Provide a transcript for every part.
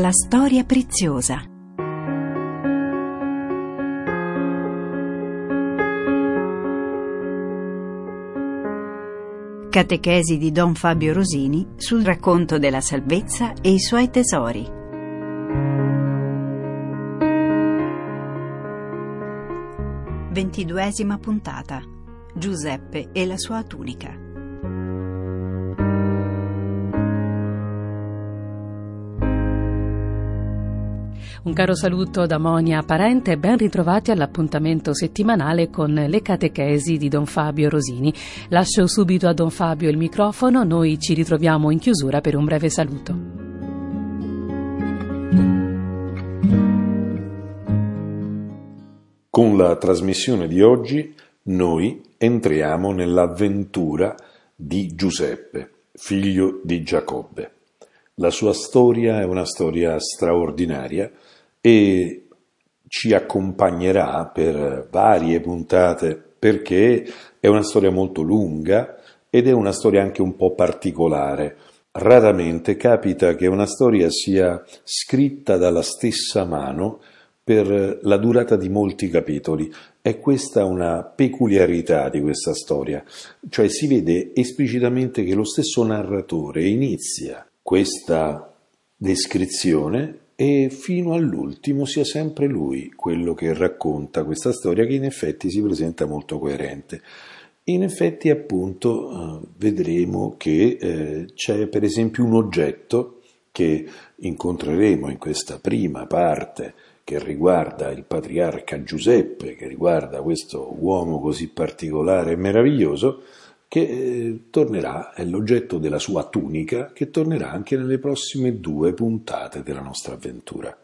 La storia preziosa. Catechesi di Don Fabio Rosini sul racconto della salvezza e i suoi tesori. Ventiduesima puntata. Giuseppe e la sua tunica. Un caro saluto da Monia Parente e ben ritrovati all'appuntamento settimanale con le catechesi di Don Fabio Rosini. Lascio subito a Don Fabio il microfono, noi ci ritroviamo in chiusura per un breve saluto. Con la trasmissione di oggi noi entriamo nell'avventura di Giuseppe, figlio di Giacobbe. La sua storia è una storia straordinaria e ci accompagnerà per varie puntate perché è una storia molto lunga ed è una storia anche un po' particolare. Raramente capita che una storia sia scritta dalla stessa mano per la durata di molti capitoli. È questa una peculiarità di questa storia, cioè si vede esplicitamente che lo stesso narratore inizia questa descrizione e fino all'ultimo sia sempre lui quello che racconta questa storia che in effetti si presenta molto coerente. In effetti appunto eh, vedremo che eh, c'è per esempio un oggetto che incontreremo in questa prima parte che riguarda il patriarca Giuseppe, che riguarda questo uomo così particolare e meraviglioso, che eh, tornerà, è l'oggetto della sua tunica, che tornerà anche nelle prossime due puntate della nostra avventura.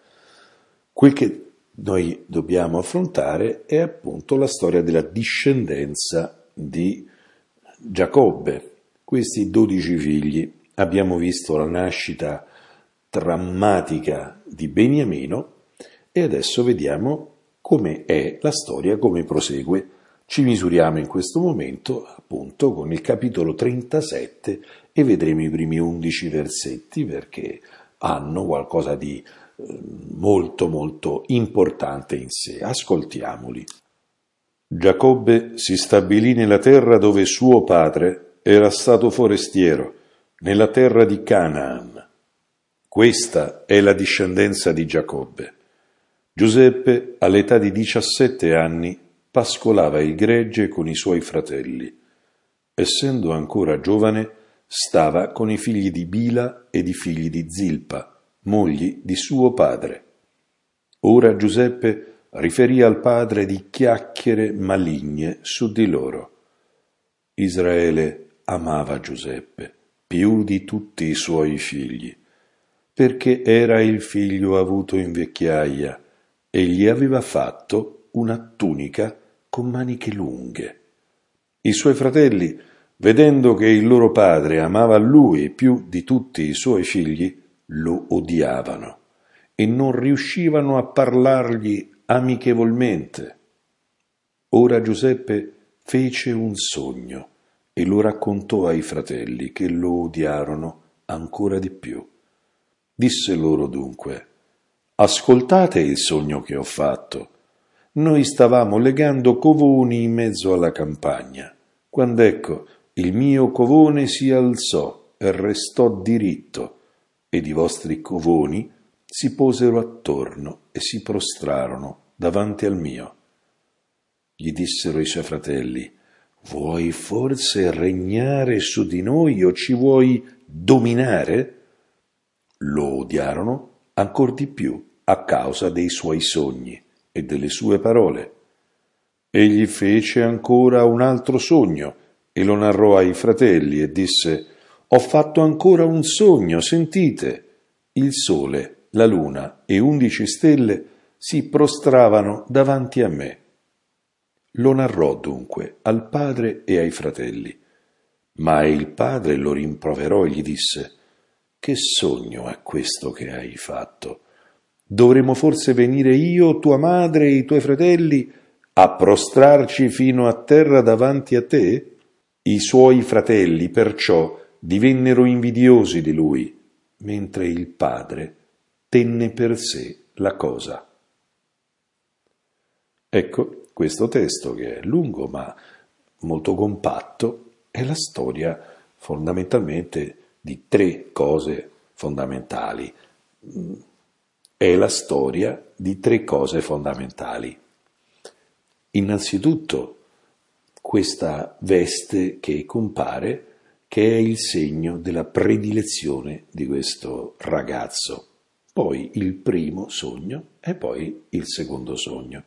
Quel che noi dobbiamo affrontare è appunto la storia della discendenza di Giacobbe, questi dodici figli. Abbiamo visto la nascita drammatica di Beniamino e adesso vediamo come è la storia, come prosegue ci misuriamo in questo momento appunto con il capitolo 37 e vedremo i primi 11 versetti perché hanno qualcosa di eh, molto molto importante in sé. Ascoltiamoli. Giacobbe si stabilì nella terra dove suo padre era stato forestiero, nella terra di Canaan. Questa è la discendenza di Giacobbe. Giuseppe, all'età di 17 anni, pascolava il gregge con i suoi fratelli. Essendo ancora giovane, stava con i figli di Bila ed i figli di Zilpa, mogli di suo padre. Ora Giuseppe riferì al padre di chiacchiere maligne su di loro. Israele amava Giuseppe più di tutti i suoi figli, perché era il figlio avuto in vecchiaia e gli aveva fatto una tunica con maniche lunghe. I suoi fratelli, vedendo che il loro padre amava lui più di tutti i suoi figli, lo odiavano e non riuscivano a parlargli amichevolmente. Ora Giuseppe fece un sogno e lo raccontò ai fratelli che lo odiarono ancora di più. Disse loro dunque, Ascoltate il sogno che ho fatto noi stavamo legando covoni in mezzo alla campagna, quando ecco il mio covone si alzò e restò diritto, ed i vostri covoni si posero attorno e si prostrarono davanti al mio. Gli dissero i suoi fratelli, Vuoi forse regnare su di noi o ci vuoi dominare? Lo odiarono ancor di più a causa dei suoi sogni e delle sue parole. Egli fece ancora un altro sogno e lo narrò ai fratelli e disse Ho fatto ancora un sogno, sentite. Il sole, la luna e undici stelle si prostravano davanti a me. Lo narrò dunque al padre e ai fratelli. Ma il padre lo rimproverò e gli disse Che sogno è questo che hai fatto? Dovremmo forse venire io, tua madre e i tuoi fratelli a prostrarci fino a terra davanti a te? I suoi fratelli perciò divennero invidiosi di lui, mentre il padre tenne per sé la cosa. Ecco, questo testo che è lungo ma molto compatto è la storia fondamentalmente di tre cose fondamentali. È la storia di tre cose fondamentali. Innanzitutto questa veste che compare, che è il segno della predilezione di questo ragazzo. Poi il primo sogno e poi il secondo sogno.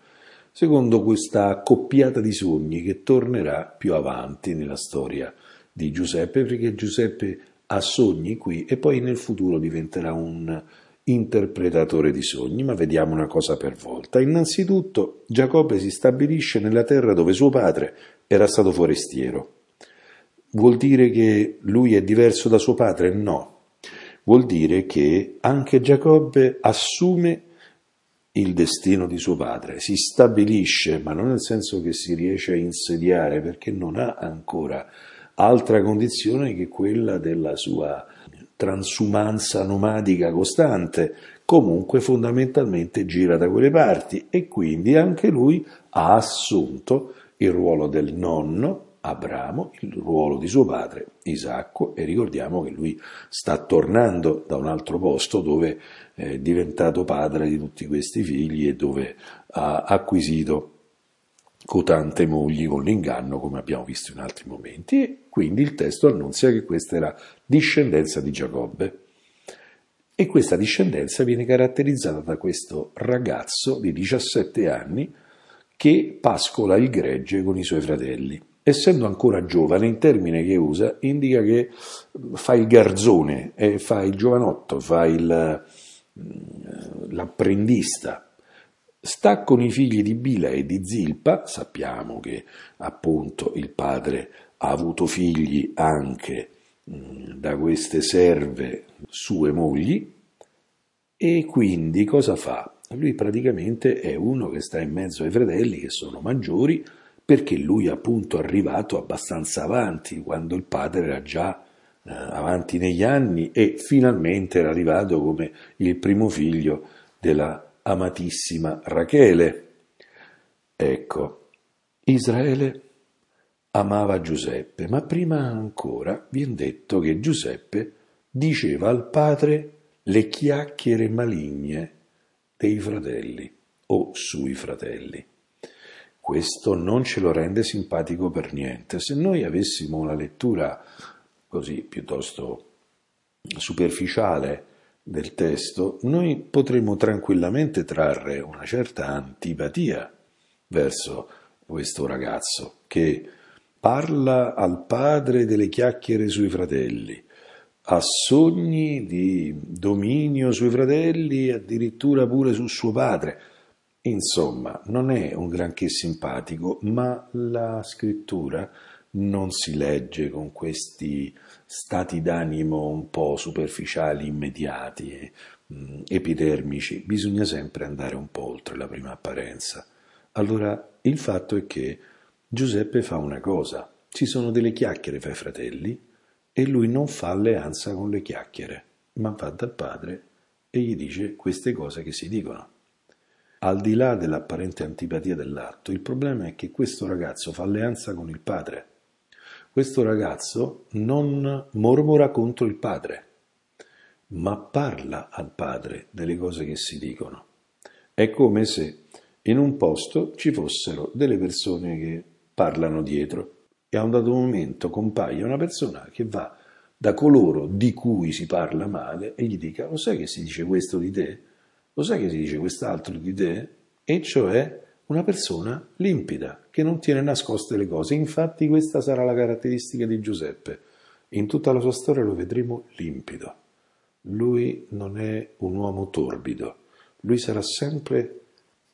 Secondo questa accoppiata di sogni che tornerà più avanti nella storia di Giuseppe, perché Giuseppe ha sogni qui e poi nel futuro diventerà un interpretatore di sogni, ma vediamo una cosa per volta. Innanzitutto Giacobbe si stabilisce nella terra dove suo padre era stato forestiero. Vuol dire che lui è diverso da suo padre? No. Vuol dire che anche Giacobbe assume il destino di suo padre, si stabilisce, ma non nel senso che si riesce a insediare, perché non ha ancora altra condizione che quella della sua transumanza nomadica costante, comunque fondamentalmente gira da quelle parti e quindi anche lui ha assunto il ruolo del nonno Abramo, il ruolo di suo padre Isacco e ricordiamo che lui sta tornando da un altro posto dove è diventato padre di tutti questi figli e dove ha acquisito cotante mogli con l'inganno, come abbiamo visto in altri momenti, e quindi il testo annunzia che questa la discendenza di Giacobbe. E questa discendenza viene caratterizzata da questo ragazzo di 17 anni che pascola il gregge con i suoi fratelli. Essendo ancora giovane, il termine che usa indica che fa il garzone, eh, fa il giovanotto, fa il, mm, l'apprendista, sta con i figli di Bila e di Zilpa, sappiamo che appunto il padre ha avuto figli anche mm, da queste serve sue mogli, e quindi cosa fa? Lui praticamente è uno che sta in mezzo ai fratelli che sono maggiori, perché lui appunto è arrivato abbastanza avanti, quando il padre era già eh, avanti negli anni e finalmente era arrivato come il primo figlio della amatissima Rachele. Ecco, Israele amava Giuseppe, ma prima ancora viene detto che Giuseppe diceva al padre le chiacchiere maligne dei fratelli o sui fratelli. Questo non ce lo rende simpatico per niente. Se noi avessimo una lettura così piuttosto superficiale del testo, noi potremmo tranquillamente trarre una certa antipatia verso questo ragazzo che parla al padre delle chiacchiere sui fratelli, ha sogni di dominio sui fratelli, addirittura pure su suo padre. Insomma, non è un granché simpatico, ma la scrittura non si legge con questi stati d'animo un po' superficiali, immediati, mm, epidermici, bisogna sempre andare un po' oltre la prima apparenza. Allora, il fatto è che Giuseppe fa una cosa, ci sono delle chiacchiere fra i fratelli e lui non fa alleanza con le chiacchiere, ma va dal padre e gli dice queste cose che si dicono. Al di là dell'apparente antipatia dell'atto, il problema è che questo ragazzo fa alleanza con il padre questo ragazzo non mormora contro il padre, ma parla al padre delle cose che si dicono. È come se in un posto ci fossero delle persone che parlano dietro e a un dato momento compaia una persona che va da coloro di cui si parla male e gli dica lo sai che si dice questo di te? Lo sai che si dice quest'altro di te? E cioè una persona limpida, che non tiene nascoste le cose. Infatti questa sarà la caratteristica di Giuseppe. In tutta la sua storia lo vedremo limpido. Lui non è un uomo torbido, lui sarà sempre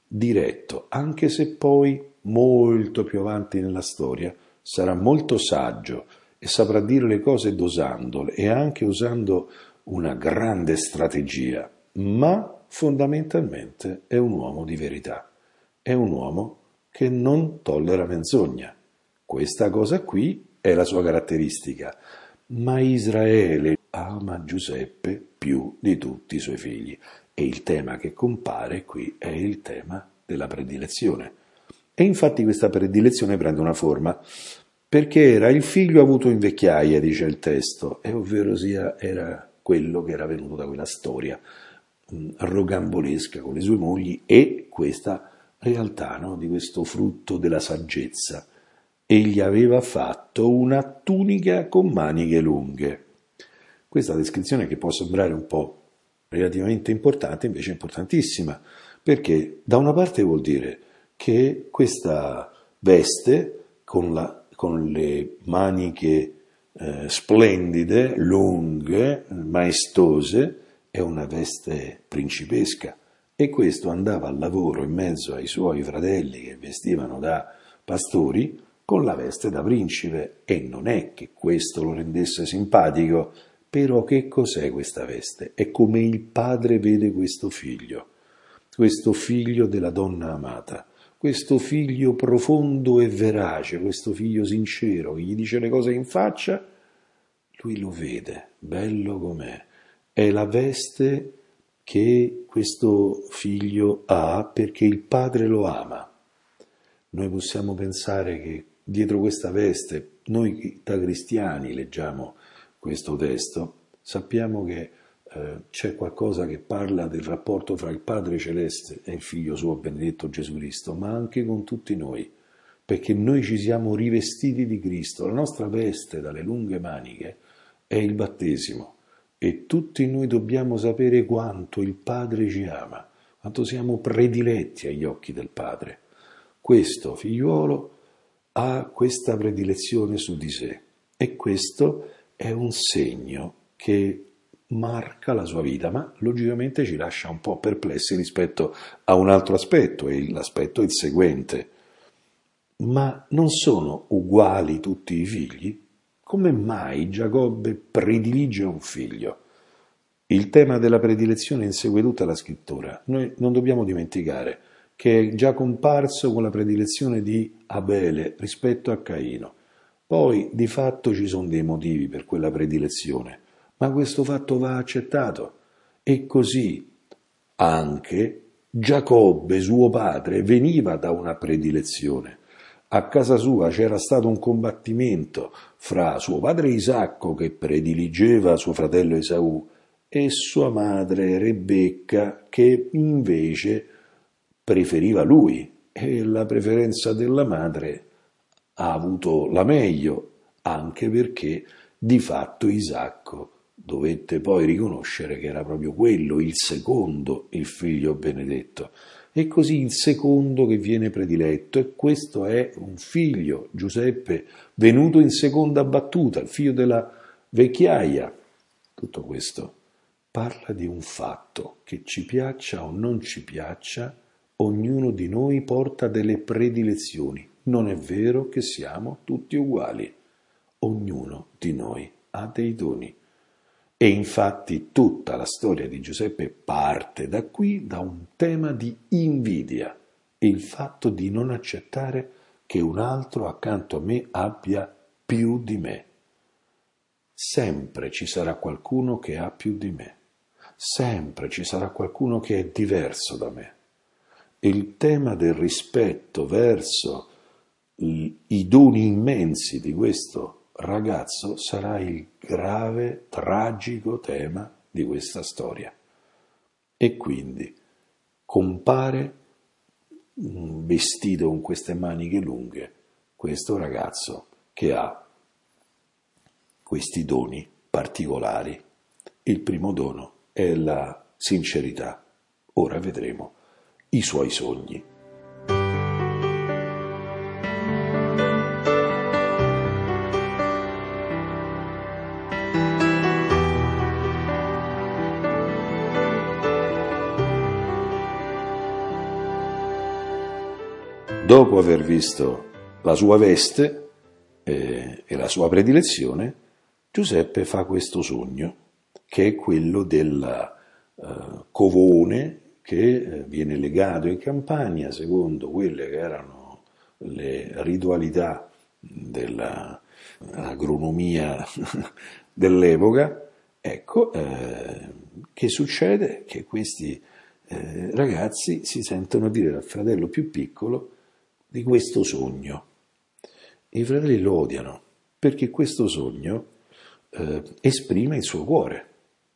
diretto, anche se poi molto più avanti nella storia sarà molto saggio e saprà dire le cose dosandole e anche usando una grande strategia, ma fondamentalmente è un uomo di verità è un uomo che non tollera menzogna. Questa cosa qui è la sua caratteristica. Ma Israele ama Giuseppe più di tutti i suoi figli E il tema che compare qui è il tema della predilezione. E infatti questa predilezione prende una forma perché era il figlio avuto in vecchiaia, dice il testo, e ovvero sia era quello che era venuto da quella storia mh, rogambolesca con le sue mogli e questa realtà no, di questo frutto della saggezza. Egli aveva fatto una tunica con maniche lunghe. Questa descrizione che può sembrare un po' relativamente importante, invece è importantissima, perché da una parte vuol dire che questa veste con la con le maniche eh, splendide, lunghe, maestose, è una veste principesca. E questo andava al lavoro in mezzo ai suoi fratelli che vestivano da pastori con la veste da principe e non è che questo lo rendesse simpatico, però che cos'è questa veste? È come il padre vede questo figlio, questo figlio della donna amata questo figlio profondo e verace, questo figlio sincero che gli dice le cose in faccia, lui lo vede, bello com'è. È la veste che questo figlio ha perché il padre lo ama. Noi possiamo pensare che dietro questa veste, noi da cristiani leggiamo questo testo, sappiamo che eh, c'è qualcosa che parla del rapporto fra il Padre Celeste e il Figlio suo benedetto Gesù Cristo, ma anche con tutti noi, perché noi ci siamo rivestiti di Cristo. La nostra veste dalle lunghe maniche è il battesimo e tutti noi dobbiamo sapere quanto il Padre ci ama, quanto siamo prediletti agli occhi del Padre. Questo figliuolo ha questa predilezione su di sé e questo è un segno che marca la sua vita, ma logicamente ci lascia un po' perplessi rispetto a un altro aspetto, e l'aspetto è il seguente. Ma non sono uguali tutti i figli? Come mai Giacobbe predilige un figlio? Il tema della predilezione insegue tutta la scrittura. Noi non dobbiamo dimenticare che è già comparso con la predilezione di Abele rispetto a Caino. Poi di fatto ci sono dei motivi per quella predilezione ma questo fatto va accettato. E così anche Giacobbe, suo padre, veniva da una predilezione. A casa sua c'era stato un combattimento fra suo padre Isacco, che prediligeva suo fratello Esaù, e sua madre Rebecca, che invece preferiva lui. E la preferenza della madre ha avuto la meglio, anche perché di fatto Isacco dovette poi riconoscere che era proprio quello, il secondo, il figlio benedetto. E così il secondo che viene prediletto, e questo è un figlio, Giuseppe, venuto in seconda battuta, il figlio della vecchiaia. Tutto questo parla di un fatto che ci piaccia o non ci piaccia, ognuno di noi porta delle predilezioni. Non è vero che siamo tutti uguali. Ognuno di noi ha dei doni. E infatti tutta la storia di Giuseppe parte da qui, da un tema di invidia, il fatto di non accettare che un altro accanto a me abbia più di me. Sempre ci sarà qualcuno che ha più di me, sempre ci sarà qualcuno che è diverso da me. Il tema del rispetto verso i doni immensi di questo ragazzo sarà il grave, tragico tema di questa storia. E quindi compare vestito con queste maniche lunghe questo ragazzo che ha questi doni particolari. Il primo dono è la sincerità. Ora vedremo i suoi sogni. Dopo aver visto la sua veste eh, e la sua predilezione, Giuseppe fa questo sogno, che è quello del uh, covone che eh, viene legato in campagna secondo quelle che erano le ritualità dell'agronomia dell'epoca. Ecco, eh, che succede? Che questi eh, ragazzi si sentono dire dal fratello più piccolo di questo sogno. I fratelli lo odiano perché questo sogno eh, esprime il suo cuore,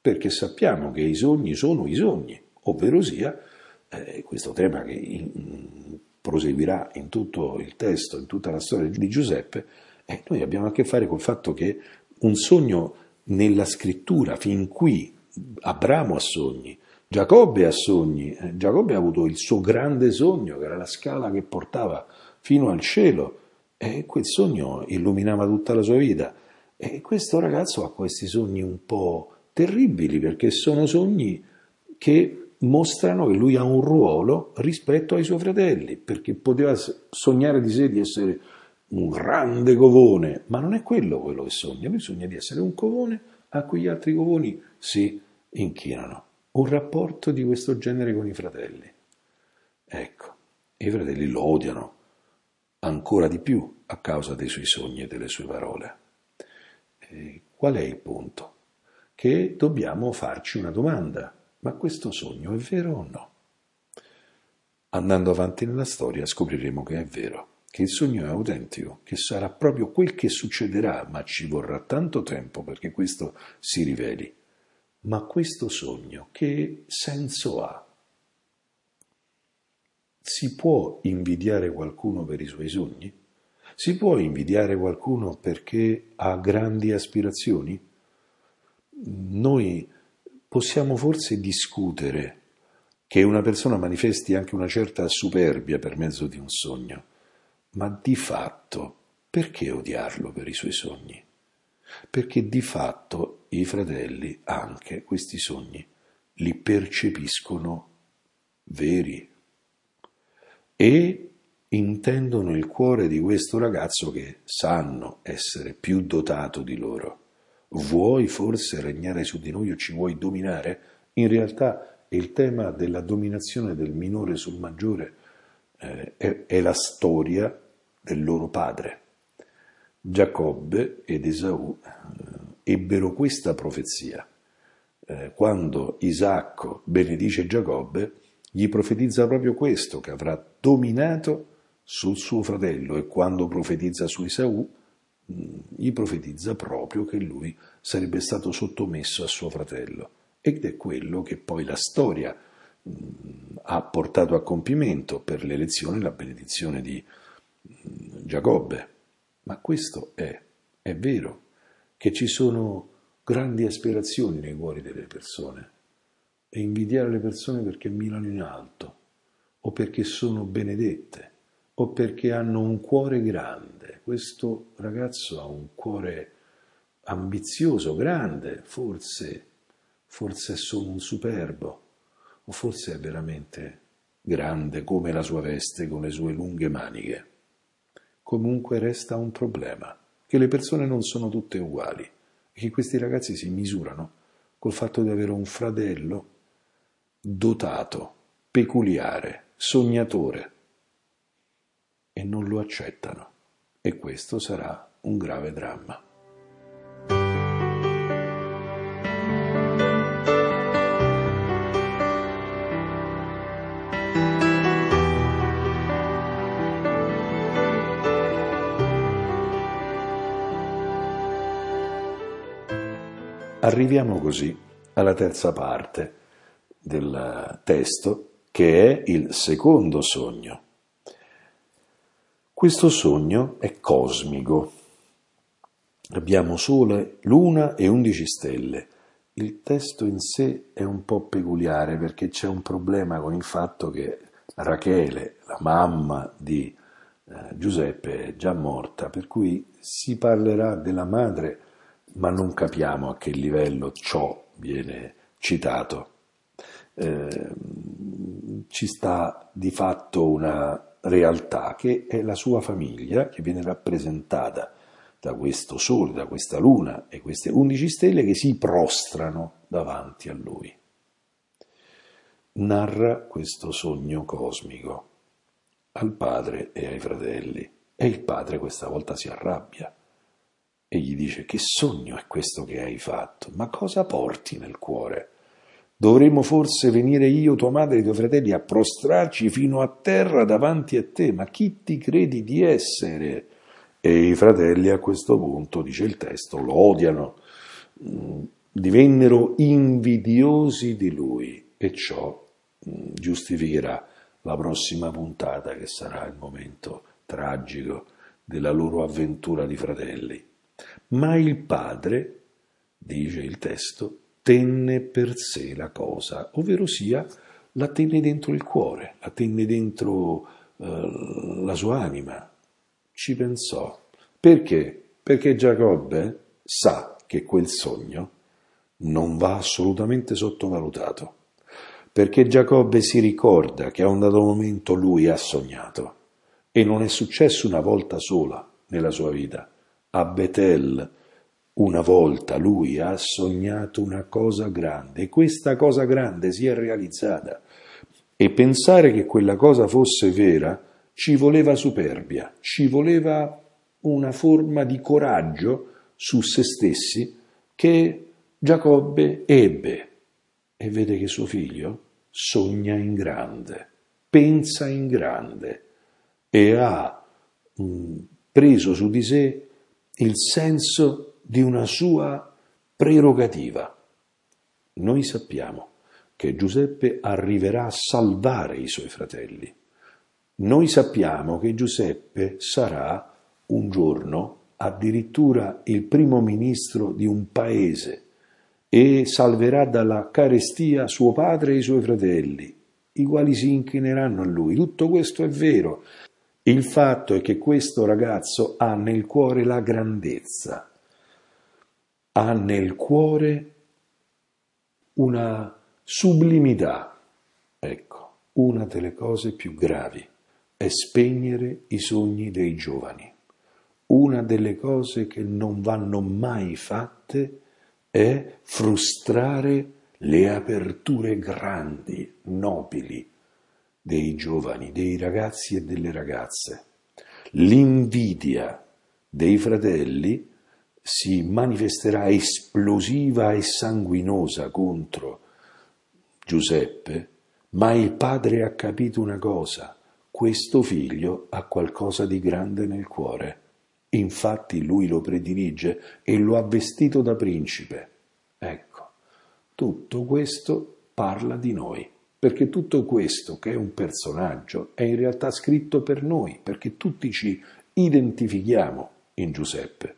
perché sappiamo che i sogni sono i sogni, ovvero sia eh, questo tema che in, proseguirà in tutto il testo, in tutta la storia di Giuseppe, eh, noi abbiamo a che fare col fatto che un sogno nella scrittura, fin qui Abramo ha sogni, Giacobbe ha sogni, eh, Giacobbe ha avuto il suo grande sogno, che era la scala che portava fino al cielo, e quel sogno illuminava tutta la sua vita. E questo ragazzo ha questi sogni un po' terribili, perché sono sogni che mostrano che lui ha un ruolo rispetto ai suoi fratelli, perché poteva sognare di sé di essere un grande covone, ma non è quello quello che sogna, lui sogna di essere un covone a cui gli altri covoni si inchinano. Un rapporto di questo genere con i fratelli. Ecco, i fratelli lo odiano ancora di più a causa dei suoi sogni e delle sue parole. E qual è il punto? Che dobbiamo farci una domanda ma questo sogno è vero o no? Andando avanti nella storia scopriremo che è vero, che il sogno è autentico, che sarà proprio quel che succederà, ma ci vorrà tanto tempo perché questo si riveli. Ma questo sogno che senso ha? Si può invidiare qualcuno per i suoi sogni? Si può invidiare qualcuno perché ha grandi aspirazioni? Noi possiamo forse discutere che una persona manifesti anche una certa superbia per mezzo di un sogno, ma di fatto perché odiarlo per i suoi sogni? Perché di fatto i fratelli anche questi sogni li percepiscono veri e intendono il cuore di questo ragazzo che sanno essere più dotato di loro Vuoi forse regnare su di noi o ci vuoi dominare? In realtà il tema della dominazione del minore sul maggiore eh, è, è la storia del loro padre. Giacobbe ed Esaù eh, ebbero questa profezia. Eh, quando Isacco benedice Giacobbe, gli profetizza proprio questo, che avrà dominato sul suo fratello e quando profetizza su Esaù, gli profetizza proprio che lui sarebbe stato sottomesso a suo fratello ed è quello che poi la storia ha portato a compimento per l'elezione e la benedizione di Giacobbe. Ma questo è, è vero, che ci sono grandi aspirazioni nei cuori delle persone e invidiare le persone perché mirano in alto o perché sono benedette o perché hanno un cuore grande. Questo ragazzo ha un cuore ambizioso, grande, forse, forse è solo un superbo, o forse è veramente grande come la sua veste con le sue lunghe maniche. Comunque resta un problema, che le persone non sono tutte uguali e che questi ragazzi si misurano col fatto di avere un fratello dotato, peculiare, sognatore, e non lo accettano. E questo sarà un grave dramma. Arriviamo così alla terza parte del testo, che è il secondo sogno. Questo sogno è cosmico. Abbiamo Sole, Luna e undici stelle. Il testo in sé è un po' peculiare perché c'è un problema con il fatto che Rachele, la mamma di eh, Giuseppe, è già morta, per cui si parlerà della madre, ma non capiamo a che livello ciò viene citato. Eh, ci sta di fatto una realtà che è la sua famiglia che viene rappresentata da questo sole, da questa luna e queste undici stelle che si prostrano davanti a lui. Narra questo sogno cosmico al padre e ai fratelli e il padre questa volta si arrabbia e gli dice che sogno è questo che hai fatto? Ma cosa porti nel cuore? Dovremmo forse venire io, tua madre e i tuoi fratelli a prostrarci fino a terra davanti a te, ma chi ti credi di essere? E i fratelli a questo punto, dice il testo, lo odiano, mm, divennero invidiosi di lui e ciò mm, giustificherà la prossima puntata che sarà il momento tragico della loro avventura di fratelli. Ma il padre, dice il testo, tenne per sé la cosa, ovvero sia la tenne dentro il cuore, la tenne dentro eh, la sua anima. Ci pensò. Perché? Perché Giacobbe sa che quel sogno non va assolutamente sottovalutato. Perché Giacobbe si ricorda che a un dato momento lui ha sognato e non è successo una volta sola nella sua vita. A Betel una volta lui ha sognato una cosa grande e questa cosa grande si è realizzata. E pensare che quella cosa fosse vera ci voleva superbia, ci voleva una forma di coraggio su se stessi che Giacobbe ebbe e vede che suo figlio sogna in grande, pensa in grande e ha mh, mm, preso su di sé il senso di una sua prerogativa. Noi sappiamo che Giuseppe arriverà a salvare i suoi fratelli. Noi sappiamo che Giuseppe sarà un giorno addirittura il primo ministro di un paese e salverà dalla carestia suo padre e i suoi fratelli, i quali si inchineranno a lui. Tutto questo è vero. Il fatto è che questo ragazzo ha nel cuore la grandezza, ha nel cuore una sublimità. Ecco, una delle cose più gravi è spegnere i sogni dei giovani. Una delle cose che non vanno mai fatte è frustrare le aperture grandi, nobili dei giovani, dei ragazzi e delle ragazze. L'invidia dei fratelli si manifesterà esplosiva e sanguinosa contro Giuseppe, ma il padre ha capito una cosa, questo figlio ha qualcosa di grande nel cuore. Infatti lui lo predilige e lo ha vestito da principe. Ecco, tutto questo parla di noi, perché tutto questo che è un personaggio è in realtà scritto per noi, perché tutti ci identifichiamo in Giuseppe.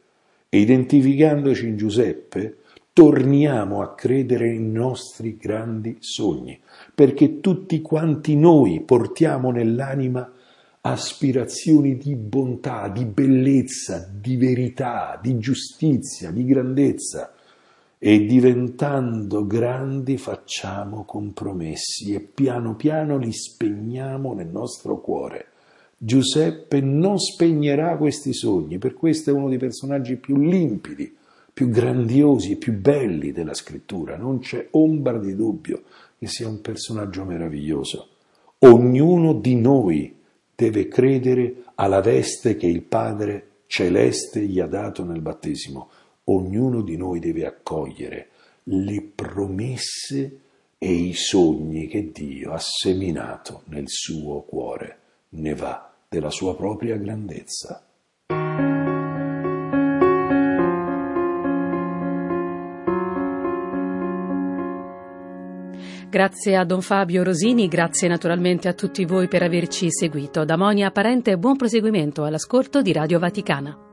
E identificandoci in Giuseppe torniamo a credere nei nostri grandi sogni, perché tutti quanti noi portiamo nell'anima aspirazioni di bontà, di bellezza, di verità, di giustizia, di grandezza e diventando grandi facciamo compromessi e piano piano li spegniamo nel nostro cuore Giuseppe non spegnerà questi sogni, per questo è uno dei personaggi più limpidi, più grandiosi e più belli della scrittura, non c'è ombra di dubbio che sia un personaggio meraviglioso. Ognuno di noi deve credere alla veste che il Padre celeste gli ha dato nel battesimo. Ognuno di noi deve accogliere le promesse e i sogni che Dio ha seminato nel suo cuore. Ne va della sua propria grandezza. Grazie a Don Fabio Rosini, grazie naturalmente a tutti voi per averci seguito. Da Monia Parente buon proseguimento all'ascolto di Radio Vaticana.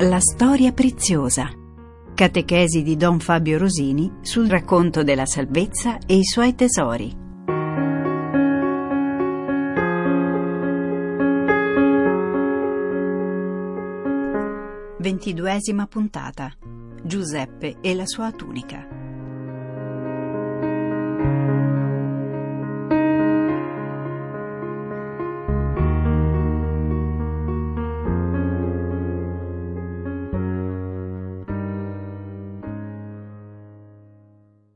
La storia preziosa Catechesi di Don Fabio Rosini sul racconto della salvezza e i suoi tesori. Ventiduesima puntata. Giuseppe e la sua tunica.